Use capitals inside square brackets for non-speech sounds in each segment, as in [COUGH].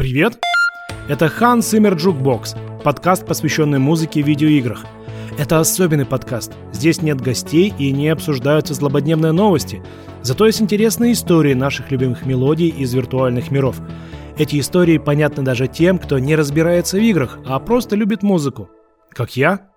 Привет! Это Hans Zimmer Jukebox, подкаст, посвященный музыке в видеоиграх. Это особенный подкаст. Здесь нет гостей и не обсуждаются злободневные новости. Зато есть интересные истории наших любимых мелодий из виртуальных миров. Эти истории понятны даже тем, кто не разбирается в играх, а просто любит музыку. Как я.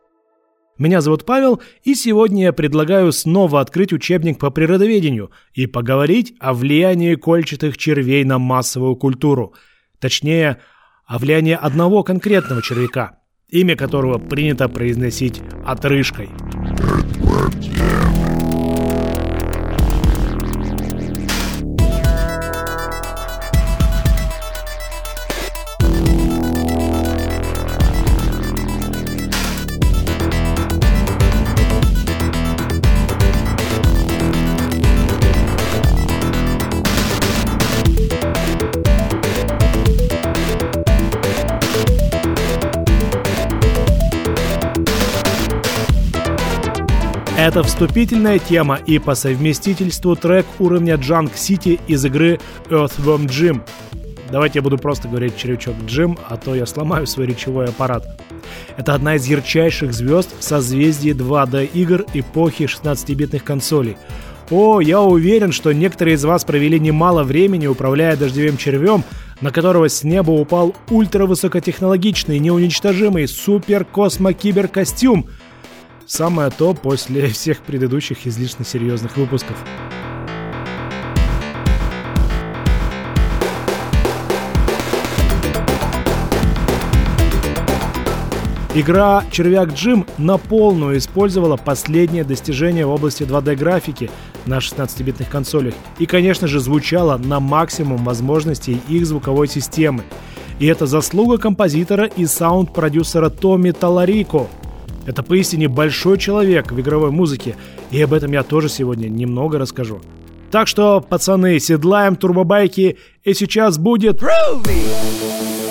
Меня зовут Павел, и сегодня я предлагаю снова открыть учебник по природоведению и поговорить о влиянии кольчатых червей на массовую культуру – Точнее, о влиянии одного конкретного червяка, имя которого принято произносить отрыжкой. Это вступительная тема и по совместительству трек уровня Junk City из игры Earthworm Jim. Давайте я буду просто говорить червячок Джим, а то я сломаю свой речевой аппарат. Это одна из ярчайших звезд в созвездии 2D игр эпохи 16-битных консолей. О, я уверен, что некоторые из вас провели немало времени, управляя дождевым червем, на которого с неба упал ультравысокотехнологичный, неуничтожимый супер-космо-кибер-костюм – Самое то после [LAUGHS] всех предыдущих излишне серьезных выпусков. Игра «Червяк Джим» на полную использовала последнее достижение в области 2D-графики на 16-битных консолях и, конечно же, звучала на максимум возможностей их звуковой системы. И это заслуга композитора и саунд-продюсера Томми Таларико – это поистине большой человек в игровой музыке, и об этом я тоже сегодня немного расскажу. Так что, пацаны, седлаем турбобайки, и сейчас будет... Groovy!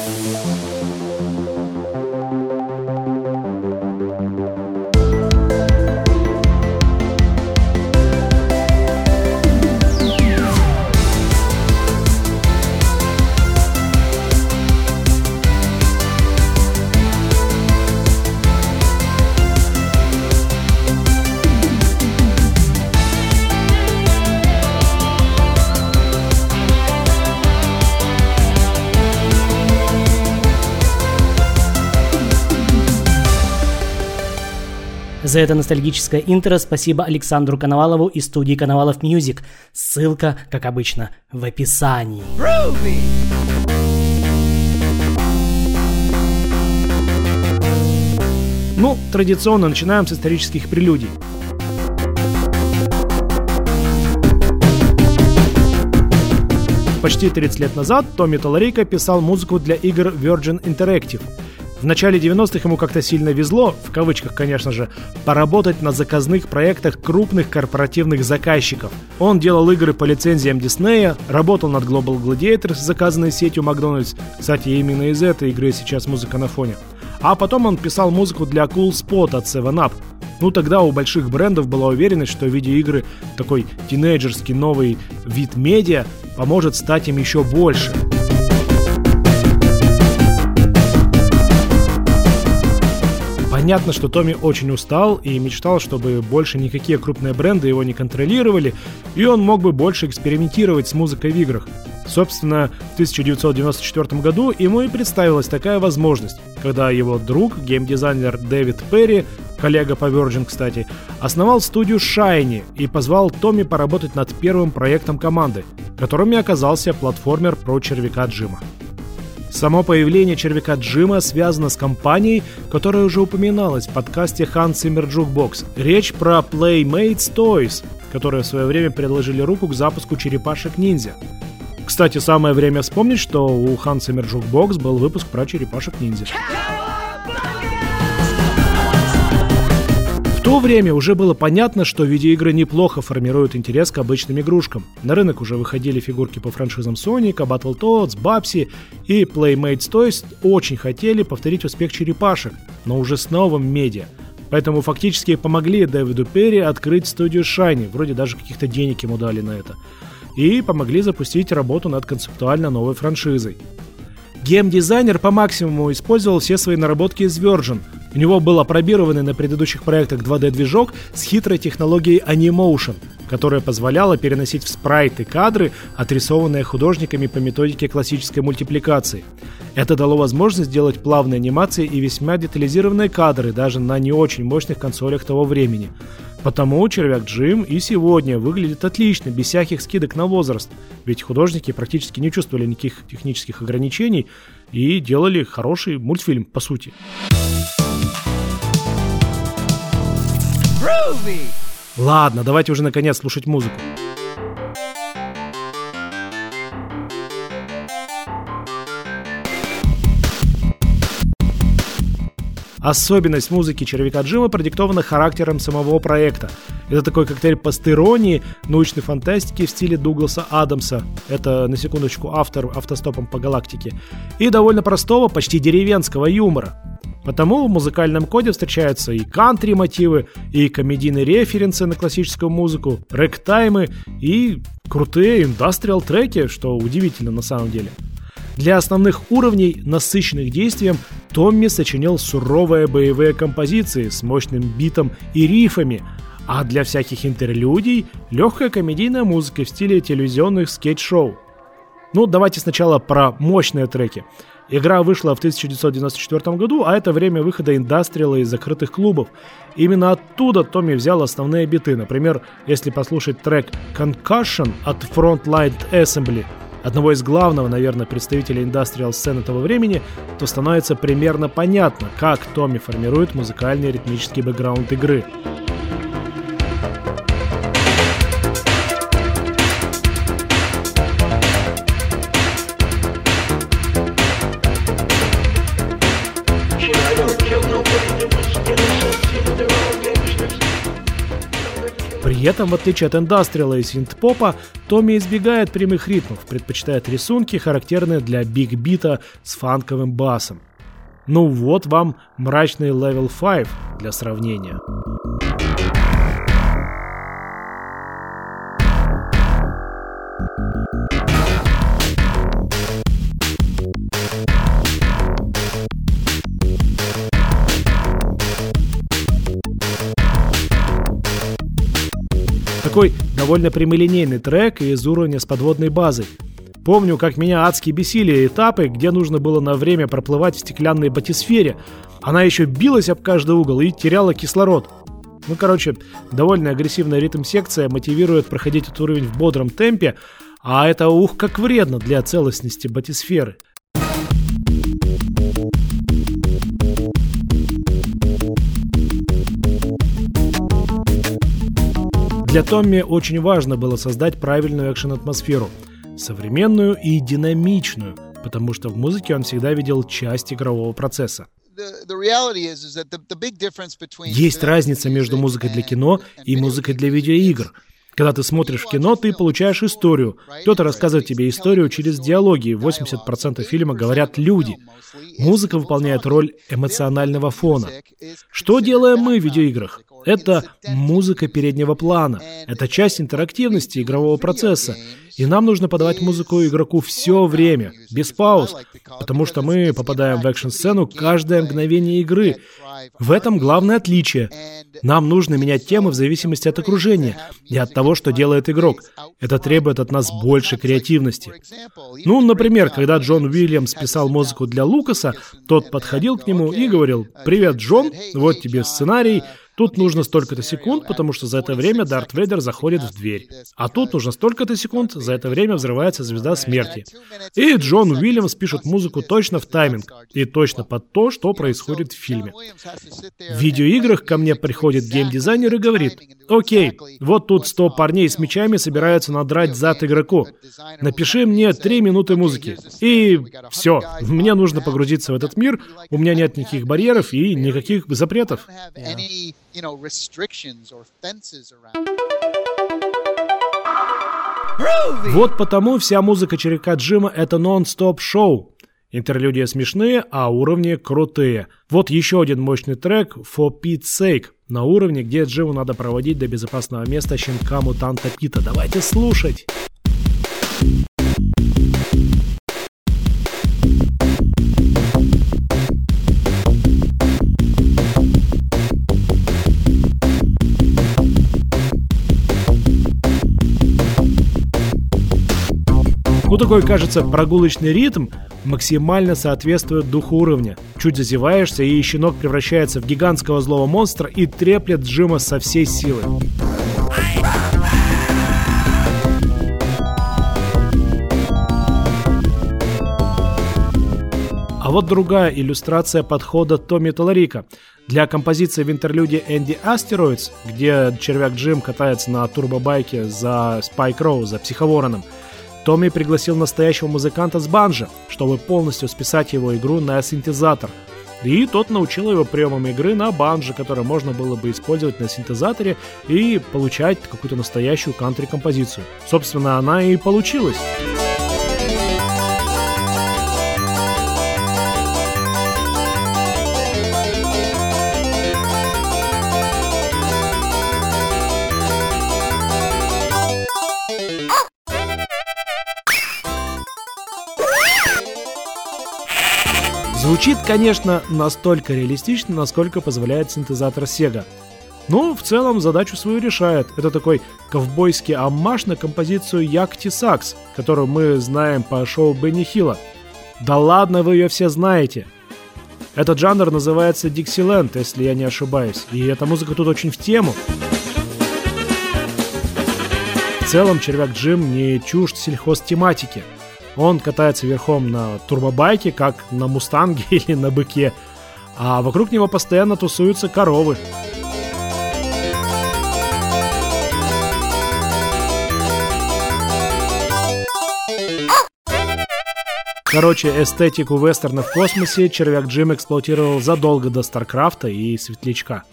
За это ностальгическое интро спасибо Александру Коновалову и студии Коновалов Music. Ссылка, как обычно, в описании. Groovy! Ну, традиционно начинаем с исторических прелюдий. Почти 30 лет назад Томми Талларико писал музыку для игр Virgin Interactive – в начале 90-х ему как-то сильно везло, в кавычках, конечно же, поработать на заказных проектах крупных корпоративных заказчиков. Он делал игры по лицензиям Диснея, работал над Global Gladiators, заказанной сетью Макдональдс. Кстати, именно из этой игры сейчас музыка на фоне. А потом он писал музыку для Cool Spot от 7up. Ну тогда у больших брендов была уверенность, что видеоигры, такой тинейджерский новый вид медиа, поможет стать им еще больше. Понятно, что Томми очень устал и мечтал, чтобы больше никакие крупные бренды его не контролировали, и он мог бы больше экспериментировать с музыкой в играх. Собственно, в 1994 году ему и представилась такая возможность, когда его друг, геймдизайнер Дэвид Перри, коллега по Virgin, кстати, основал студию Shiny и позвал Томми поработать над первым проектом команды, которым и оказался платформер про червяка Джима. Само появление червяка Джима связано с компанией, которая уже упоминалась в подкасте Hans Zimmer Jukebox. Речь про Playmates Toys, которые в свое время предложили руку к запуску черепашек-ниндзя. Кстати, самое время вспомнить, что у Hans Zimmer Jukebox был выпуск про черепашек-ниндзя. То время уже было понятно, что видеоигры неплохо формируют интерес к обычным игрушкам. На рынок уже выходили фигурки по франшизам Sonic, Battletoads, Babsy и Playmates Toys очень хотели повторить успех черепашек, но уже с новым медиа. Поэтому фактически помогли Дэвиду Перри открыть студию Shiny, вроде даже каких-то денег ему дали на это, и помогли запустить работу над концептуально новой франшизой. Геймдизайнер по максимуму использовал все свои наработки из Virgin. У него был опробированный на предыдущих проектах 2D-движок с хитрой технологией Animotion, которая позволяла переносить в спрайты кадры, отрисованные художниками по методике классической мультипликации. Это дало возможность сделать плавные анимации и весьма детализированные кадры даже на не очень мощных консолях того времени. Потому червяк Джим и сегодня выглядит отлично, без всяких скидок на возраст. Ведь художники практически не чувствовали никаких технических ограничений и делали хороший мультфильм, по сути. Ладно, давайте уже наконец слушать музыку. Особенность музыки червяка Джима продиктована характером самого проекта. Это такой коктейль постеронии, научной фантастики в стиле Дугласа Адамса. Это, на секундочку, автор автостопом по галактике. И довольно простого, почти деревенского юмора. Потому в музыкальном коде встречаются и кантри-мотивы, и комедийные референсы на классическую музыку, рэк-таймы и крутые индастриал-треки, что удивительно на самом деле. Для основных уровней, насыщенных действием, Томми сочинил суровые боевые композиции с мощным битом и рифами, а для всяких интерлюдий – легкая комедийная музыка в стиле телевизионных скетч-шоу. Ну, давайте сначала про мощные треки. Игра вышла в 1994 году, а это время выхода индастриала из закрытых клубов. Именно оттуда Томми взял основные биты. Например, если послушать трек Concussion от Frontline Assembly – одного из главного, наверное, представителей индастриал-сцены того времени, то становится примерно понятно, как Томми формирует музыкальный ритмический бэкграунд игры. Этом, в отличие от индастриала и синт-попа, Томми избегает прямых ритмов, предпочитает рисунки, характерные для биг-бита с фанковым басом. Ну вот вам мрачный Level 5 для сравнения. Такой довольно прямолинейный трек из уровня с подводной базой. Помню, как меня адски бесили этапы, где нужно было на время проплывать в стеклянной батисфере. Она еще билась об каждый угол и теряла кислород. Ну, короче, довольно агрессивная ритм-секция мотивирует проходить этот уровень в бодром темпе, а это ух как вредно для целостности батисферы. Для Томми очень важно было создать правильную экшен-атмосферу, современную и динамичную, потому что в музыке он всегда видел часть игрового процесса. Есть разница между музыкой для кино и музыкой для видеоигр. Когда ты смотришь в кино, ты получаешь историю. Кто-то рассказывает тебе историю через диалоги. 80% фильма говорят люди. Музыка выполняет роль эмоционального фона. Что делаем мы в видеоиграх? Это музыка переднего плана. Это часть интерактивности игрового процесса. И нам нужно подавать музыку игроку все время, без пауз, потому что мы попадаем в экшн-сцену каждое мгновение игры. В этом главное отличие. Нам нужно менять темы в зависимости от окружения и от того, что делает игрок. Это требует от нас больше креативности. Ну, например, когда Джон Уильямс писал музыку для Лукаса, тот подходил к нему и говорил «Привет, Джон, вот тебе сценарий, Тут нужно столько-то секунд, потому что за это время Дарт Вейдер заходит в дверь. А тут нужно столько-то секунд, за это время взрывается звезда смерти. И Джон Уильямс пишет музыку точно в тайминг и точно под то, что происходит в фильме. В видеоиграх ко мне приходит геймдизайнер и говорит, окей, вот тут 100 парней с мечами собираются надрать зад игроку. Напиши мне 3 минуты музыки. И все, мне нужно погрузиться в этот мир, у меня нет никаких барьеров и никаких запретов. Yeah you know, restrictions or fences around. Вот потому вся музыка черека Джима — это нон-стоп шоу. Интерлюдии смешные, а уровни крутые. Вот еще один мощный трек «For Pete's Sake» на уровне, где Джиму надо проводить до безопасного места щенка-мутанта Пита. Давайте слушать! Такой, кажется, прогулочный ритм максимально соответствует духу уровня. Чуть зазеваешься, и щенок превращается в гигантского злого монстра и треплет Джима со всей силы. А вот другая иллюстрация подхода Томми Толарика. Для композиции в интерлюде Энди Астероидс, где червяк Джим катается на турбобайке за Спайк Роу, за психовороном, Томми пригласил настоящего музыканта с банджо, чтобы полностью списать его игру на синтезатор. И тот научил его приемам игры на банджо, который можно было бы использовать на синтезаторе и получать какую-то настоящую кантри-композицию. Собственно, она и получилась. Звучит, конечно, настолько реалистично, насколько позволяет синтезатор Sega. Но в целом задачу свою решает. Это такой ковбойский аммаш на композицию Якти Сакс, которую мы знаем по шоу Бенни Хилла. Да ладно, вы ее все знаете. Этот жанр называется Диксиленд, если я не ошибаюсь. И эта музыка тут очень в тему. В целом, червяк Джим не чужд сельхоз-тематики – он катается верхом на турбобайке, как на мустанге [LAUGHS] или на быке, а вокруг него постоянно тусуются коровы. Короче, эстетику вестерна в космосе червяк Джим эксплуатировал задолго до Старкрафта и Светлячка.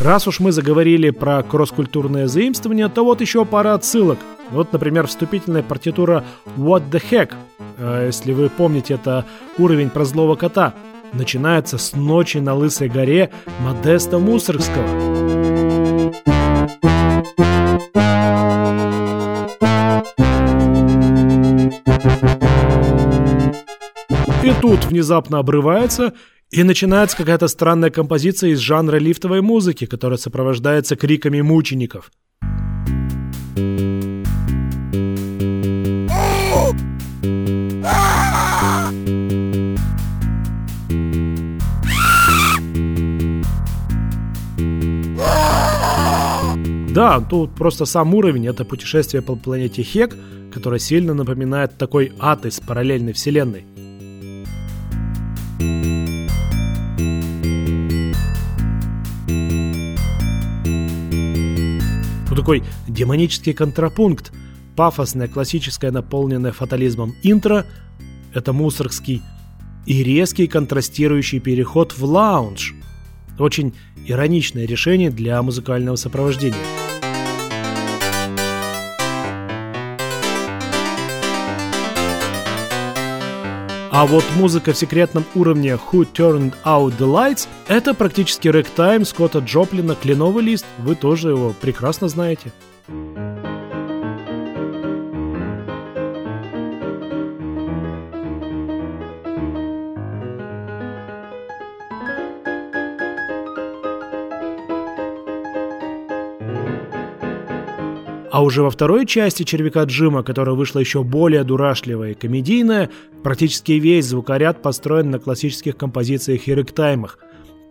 Раз уж мы заговорили про кросс-культурное заимствование, то вот еще пара отсылок. Вот, например, вступительная партитура What the Heck. Э, если вы помните, это уровень про злого кота. Начинается с ночи на Лысой горе Модеста Мусоргского. И тут внезапно обрывается, и начинается какая-то странная композиция из жанра лифтовой музыки, которая сопровождается криками мучеников. Да, тут просто сам уровень — это путешествие по планете Хек, которое сильно напоминает такой ад из параллельной вселенной. Такой демонический контрапункт. Пафосное, классическое, наполненное фатализмом интро — это мусоргский, и резкий контрастирующий переход в лаунж. Очень ироничное решение для музыкального сопровождения. А вот музыка в секретном уровне Who Turned Out the Lights — это практически рэктайм Скотта Джоплина «Кленовый лист». Вы тоже его прекрасно знаете. А уже во второй части «Червяка Джима», которая вышла еще более дурашливая и комедийная, практически весь звукоряд построен на классических композициях и рэктаймах.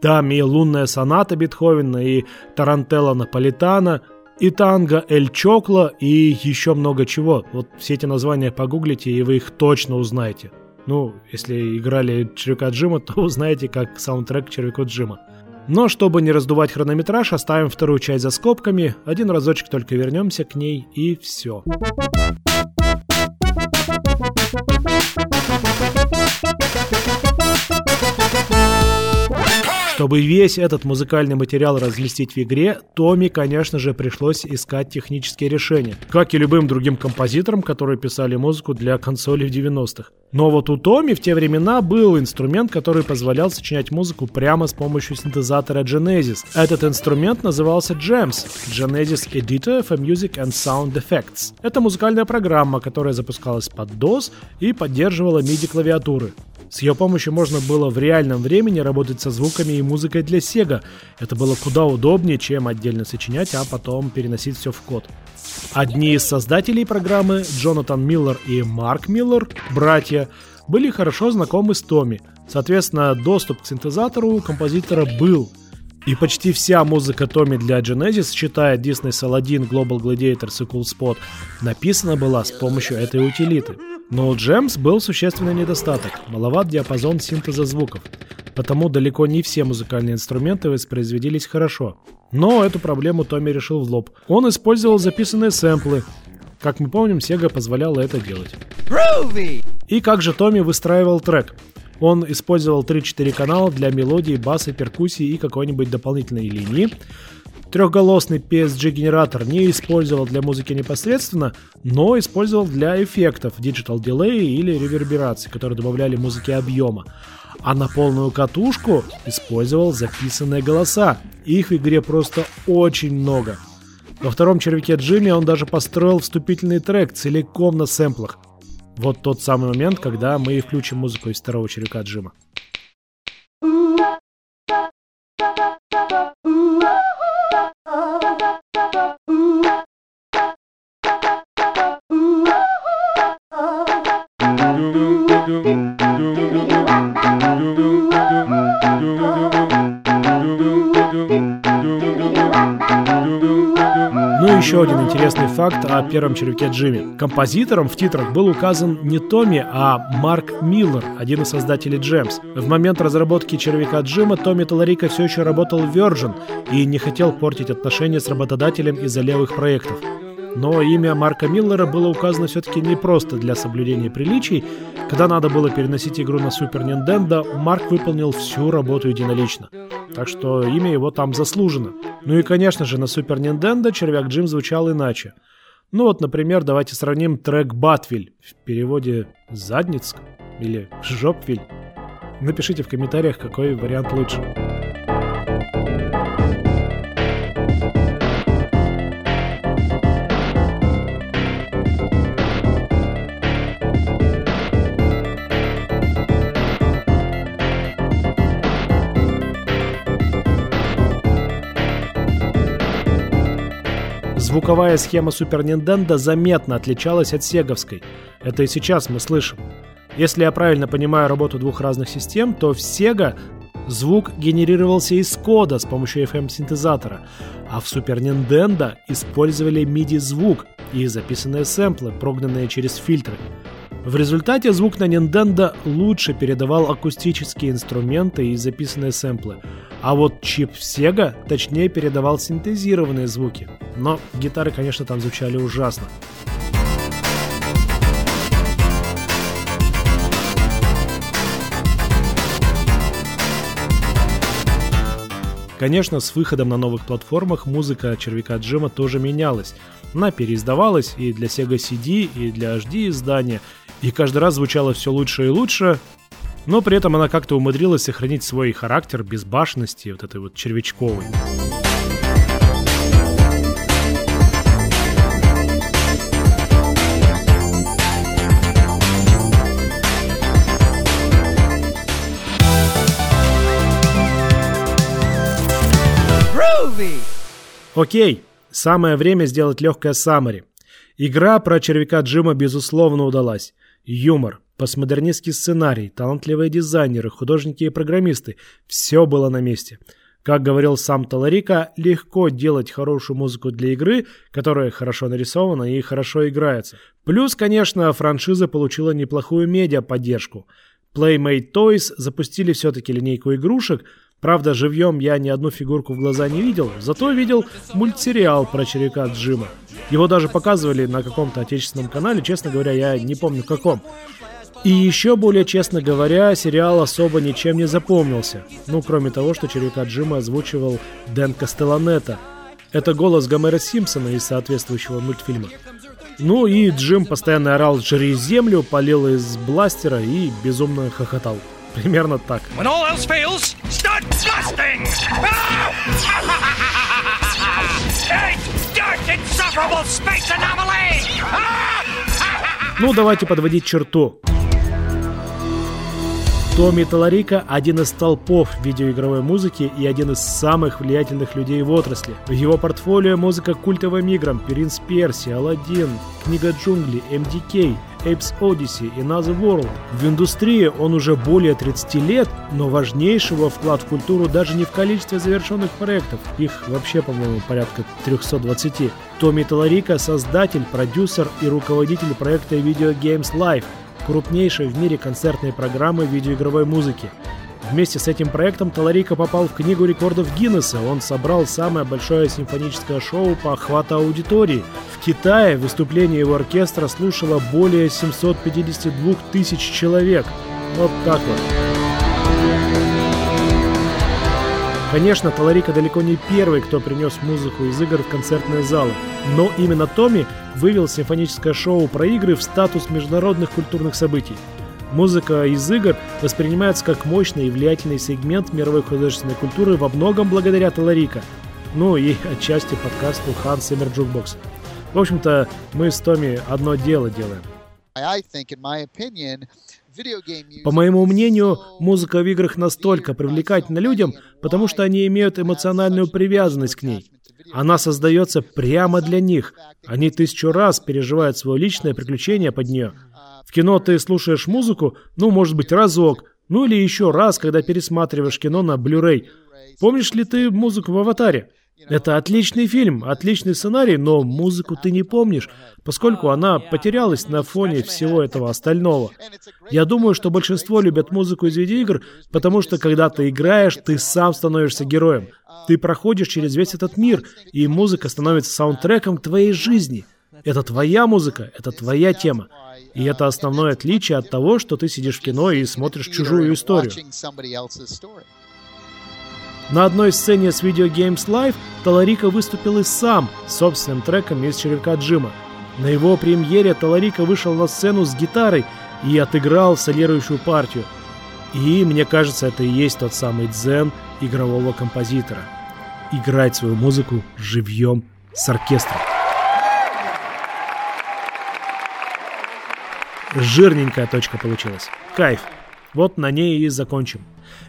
Там и «Лунная соната» Бетховена, и «Тарантелла Наполитана», и танго Эль Чокла, и еще много чего. Вот все эти названия погуглите, и вы их точно узнаете. Ну, если играли Червяка Джима, [LAUGHS] то узнаете как саундтрек Червяку Джима. Но чтобы не раздувать хронометраж, оставим вторую часть за скобками, один разочек только вернемся к ней и все. Чтобы весь этот музыкальный материал разместить в игре, Томи, конечно же, пришлось искать технические решения, как и любым другим композиторам, которые писали музыку для консолей в 90-х. Но вот у Томи в те времена был инструмент, который позволял сочинять музыку прямо с помощью синтезатора Genesis. Этот инструмент назывался GEMS – Genesis Editor for Music and Sound Effects. Это музыкальная программа, которая запускалась под DOS и поддерживала MIDI-клавиатуры. С ее помощью можно было в реальном времени работать со звуками и музыкой для Sega. Это было куда удобнее, чем отдельно сочинять, а потом переносить все в код. Одни из создателей программы, Джонатан Миллер и Марк Миллер, братья, были хорошо знакомы с Томми. Соответственно, доступ к синтезатору у композитора был. И почти вся музыка Томми для Genesis, считая Disney Saladin, Global Gladiators и Cool Spot, написана была с помощью этой утилиты. Но у Gems был существенный недостаток – маловат диапазон синтеза звуков. Потому далеко не все музыкальные инструменты воспроизводились хорошо. Но эту проблему Томми решил в лоб. Он использовал записанные сэмплы. Как мы помним, Sega позволяла это делать. И как же Томми выстраивал трек? Он использовал 3-4 канала для мелодии, баса, перкуссии и какой-нибудь дополнительной линии. Трехголосный PSG-генератор не использовал для музыки непосредственно, но использовал для эффектов, digital delay или реверберации, которые добавляли музыке объема. А на полную катушку использовал записанные голоса. Их в игре просто очень много. Во втором червяке Джимми он даже построил вступительный трек целиком на сэмплах – вот тот самый момент, когда мы включим музыку из второго червяка Джима. do do do еще один интересный факт о первом червяке Джимми. Композитором в титрах был указан не Томми, а Марк Миллер, один из создателей Джемс. В момент разработки червяка Джима Томми Таларика все еще работал в Virgin и не хотел портить отношения с работодателем из-за левых проектов. Но имя Марка Миллера было указано все-таки не просто для соблюдения приличий. Когда надо было переносить игру на Супер Nintendo, Марк выполнил всю работу единолично. Так что имя его там заслужено. Ну и, конечно же, на Супер Nintendo червяк Джим звучал иначе. Ну вот, например, давайте сравним трек «Батвиль» в переводе «Задницк» или «Жопвиль». Напишите в комментариях, какой вариант лучше. Звуковая схема Super Nintendo заметно отличалась от сеговской. Это и сейчас мы слышим. Если я правильно понимаю работу двух разных систем, то в Sega звук генерировался из кода с помощью FM-синтезатора, а в Super Nintendo использовали MIDI-звук и записанные сэмплы, прогнанные через фильтры. В результате звук на Nintendo лучше передавал акустические инструменты и записанные сэмплы, а вот чип Sega точнее передавал синтезированные звуки. Но гитары, конечно, там звучали ужасно. Конечно, с выходом на новых платформах музыка червяка Джима тоже менялась. Она переиздавалась и для Sega CD, и для HD издания, и каждый раз звучала все лучше и лучше, но при этом она как-то умудрилась сохранить свой характер безбашенности, вот этой вот червячковой. Окей, самое время сделать легкое саммари. Игра про червяка Джима безусловно удалась. Юмор, постмодернистский сценарий, талантливые дизайнеры, художники и программисты – все было на месте. Как говорил сам Таларика, легко делать хорошую музыку для игры, которая хорошо нарисована и хорошо играется. Плюс, конечно, франшиза получила неплохую медиа-поддержку. Playmate Toys запустили все-таки линейку игрушек, Правда, живьем я ни одну фигурку в глаза не видел, зато видел мультсериал про червяка Джима. Его даже показывали на каком-то отечественном канале, честно говоря, я не помню каком. И еще более честно говоря, сериал особо ничем не запомнился. Ну, кроме того, что червяка Джима озвучивал Дэн Кастелланета. Это голос Гомера Симпсона из соответствующего мультфильма. Ну и Джим постоянно орал «Жри землю», полил из бластера и безумно хохотал. Примерно так. When all else fails, start blasting! [LAUGHS] Ну, давайте подводить черту. Томми Таларика – один из толпов видеоигровой музыки и один из самых влиятельных людей в отрасли. В его портфолио музыка культовым играм «Принц Перси», «Аладдин», «Книга джунглей», «МДК», Apes Odyssey и Another World. В индустрии он уже более 30 лет, но важнейший его вклад в культуру даже не в количестве завершенных проектов, их вообще, по-моему, порядка 320. Томми Таларика – создатель, продюсер и руководитель проекта Video Games Live, крупнейшей в мире концертной программы видеоигровой музыки. Вместе с этим проектом Таларика попал в Книгу рекордов Гиннесса. Он собрал самое большое симфоническое шоу по охвату аудитории. В Китае выступление его оркестра слушало более 752 тысяч человек. Вот так вот. Конечно, Таларика далеко не первый, кто принес музыку из игр в концертные залы, но именно Томми вывел симфоническое шоу про игры в статус международных культурных событий. Музыка из игр воспринимается как мощный и влиятельный сегмент мировой художественной культуры во многом благодаря Таларика, ну и отчасти подкасту Hans Zimmer Jukebox. В общем-то, мы с Томми одно дело делаем. По моему мнению, музыка в играх настолько привлекательна людям, потому что они имеют эмоциональную привязанность к ней. Она создается прямо для них. Они тысячу раз переживают свое личное приключение под нее. В кино ты слушаешь музыку, ну, может быть, разок, ну или еще раз, когда пересматриваешь кино на Blu-ray. Помнишь ли ты музыку в «Аватаре»? Это отличный фильм, отличный сценарий, но музыку ты не помнишь, поскольку она потерялась на фоне всего этого остального. Я думаю, что большинство любят музыку из видеоигр, потому что когда ты играешь, ты сам становишься героем. Ты проходишь через весь этот мир, и музыка становится саундтреком твоей жизни. Это твоя музыка, это твоя тема. И это основное отличие от того, что ты сидишь в кино и смотришь чужую историю. На одной сцене с Video Games Live Таларика выступил и сам с собственным треком из черепка Джима. На его премьере Таларика вышел на сцену с гитарой и отыграл солирующую партию. И, мне кажется, это и есть тот самый дзен игрового композитора. Играть свою музыку живьем с оркестром. Жирненькая точка получилась. Кайф. Вот на ней и закончим.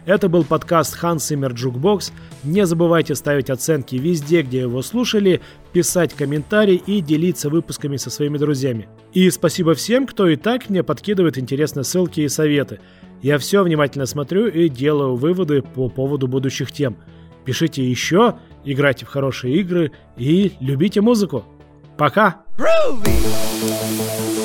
Это был подкаст Hans Zimmer Jukebox. Не забывайте ставить оценки везде, где его слушали, писать комментарии и делиться выпусками со своими друзьями. И спасибо всем, кто и так мне подкидывает интересные ссылки и советы. Я все внимательно смотрю и делаю выводы по поводу будущих тем. Пишите еще, играйте в хорошие игры и любите музыку. Пока! Groovy.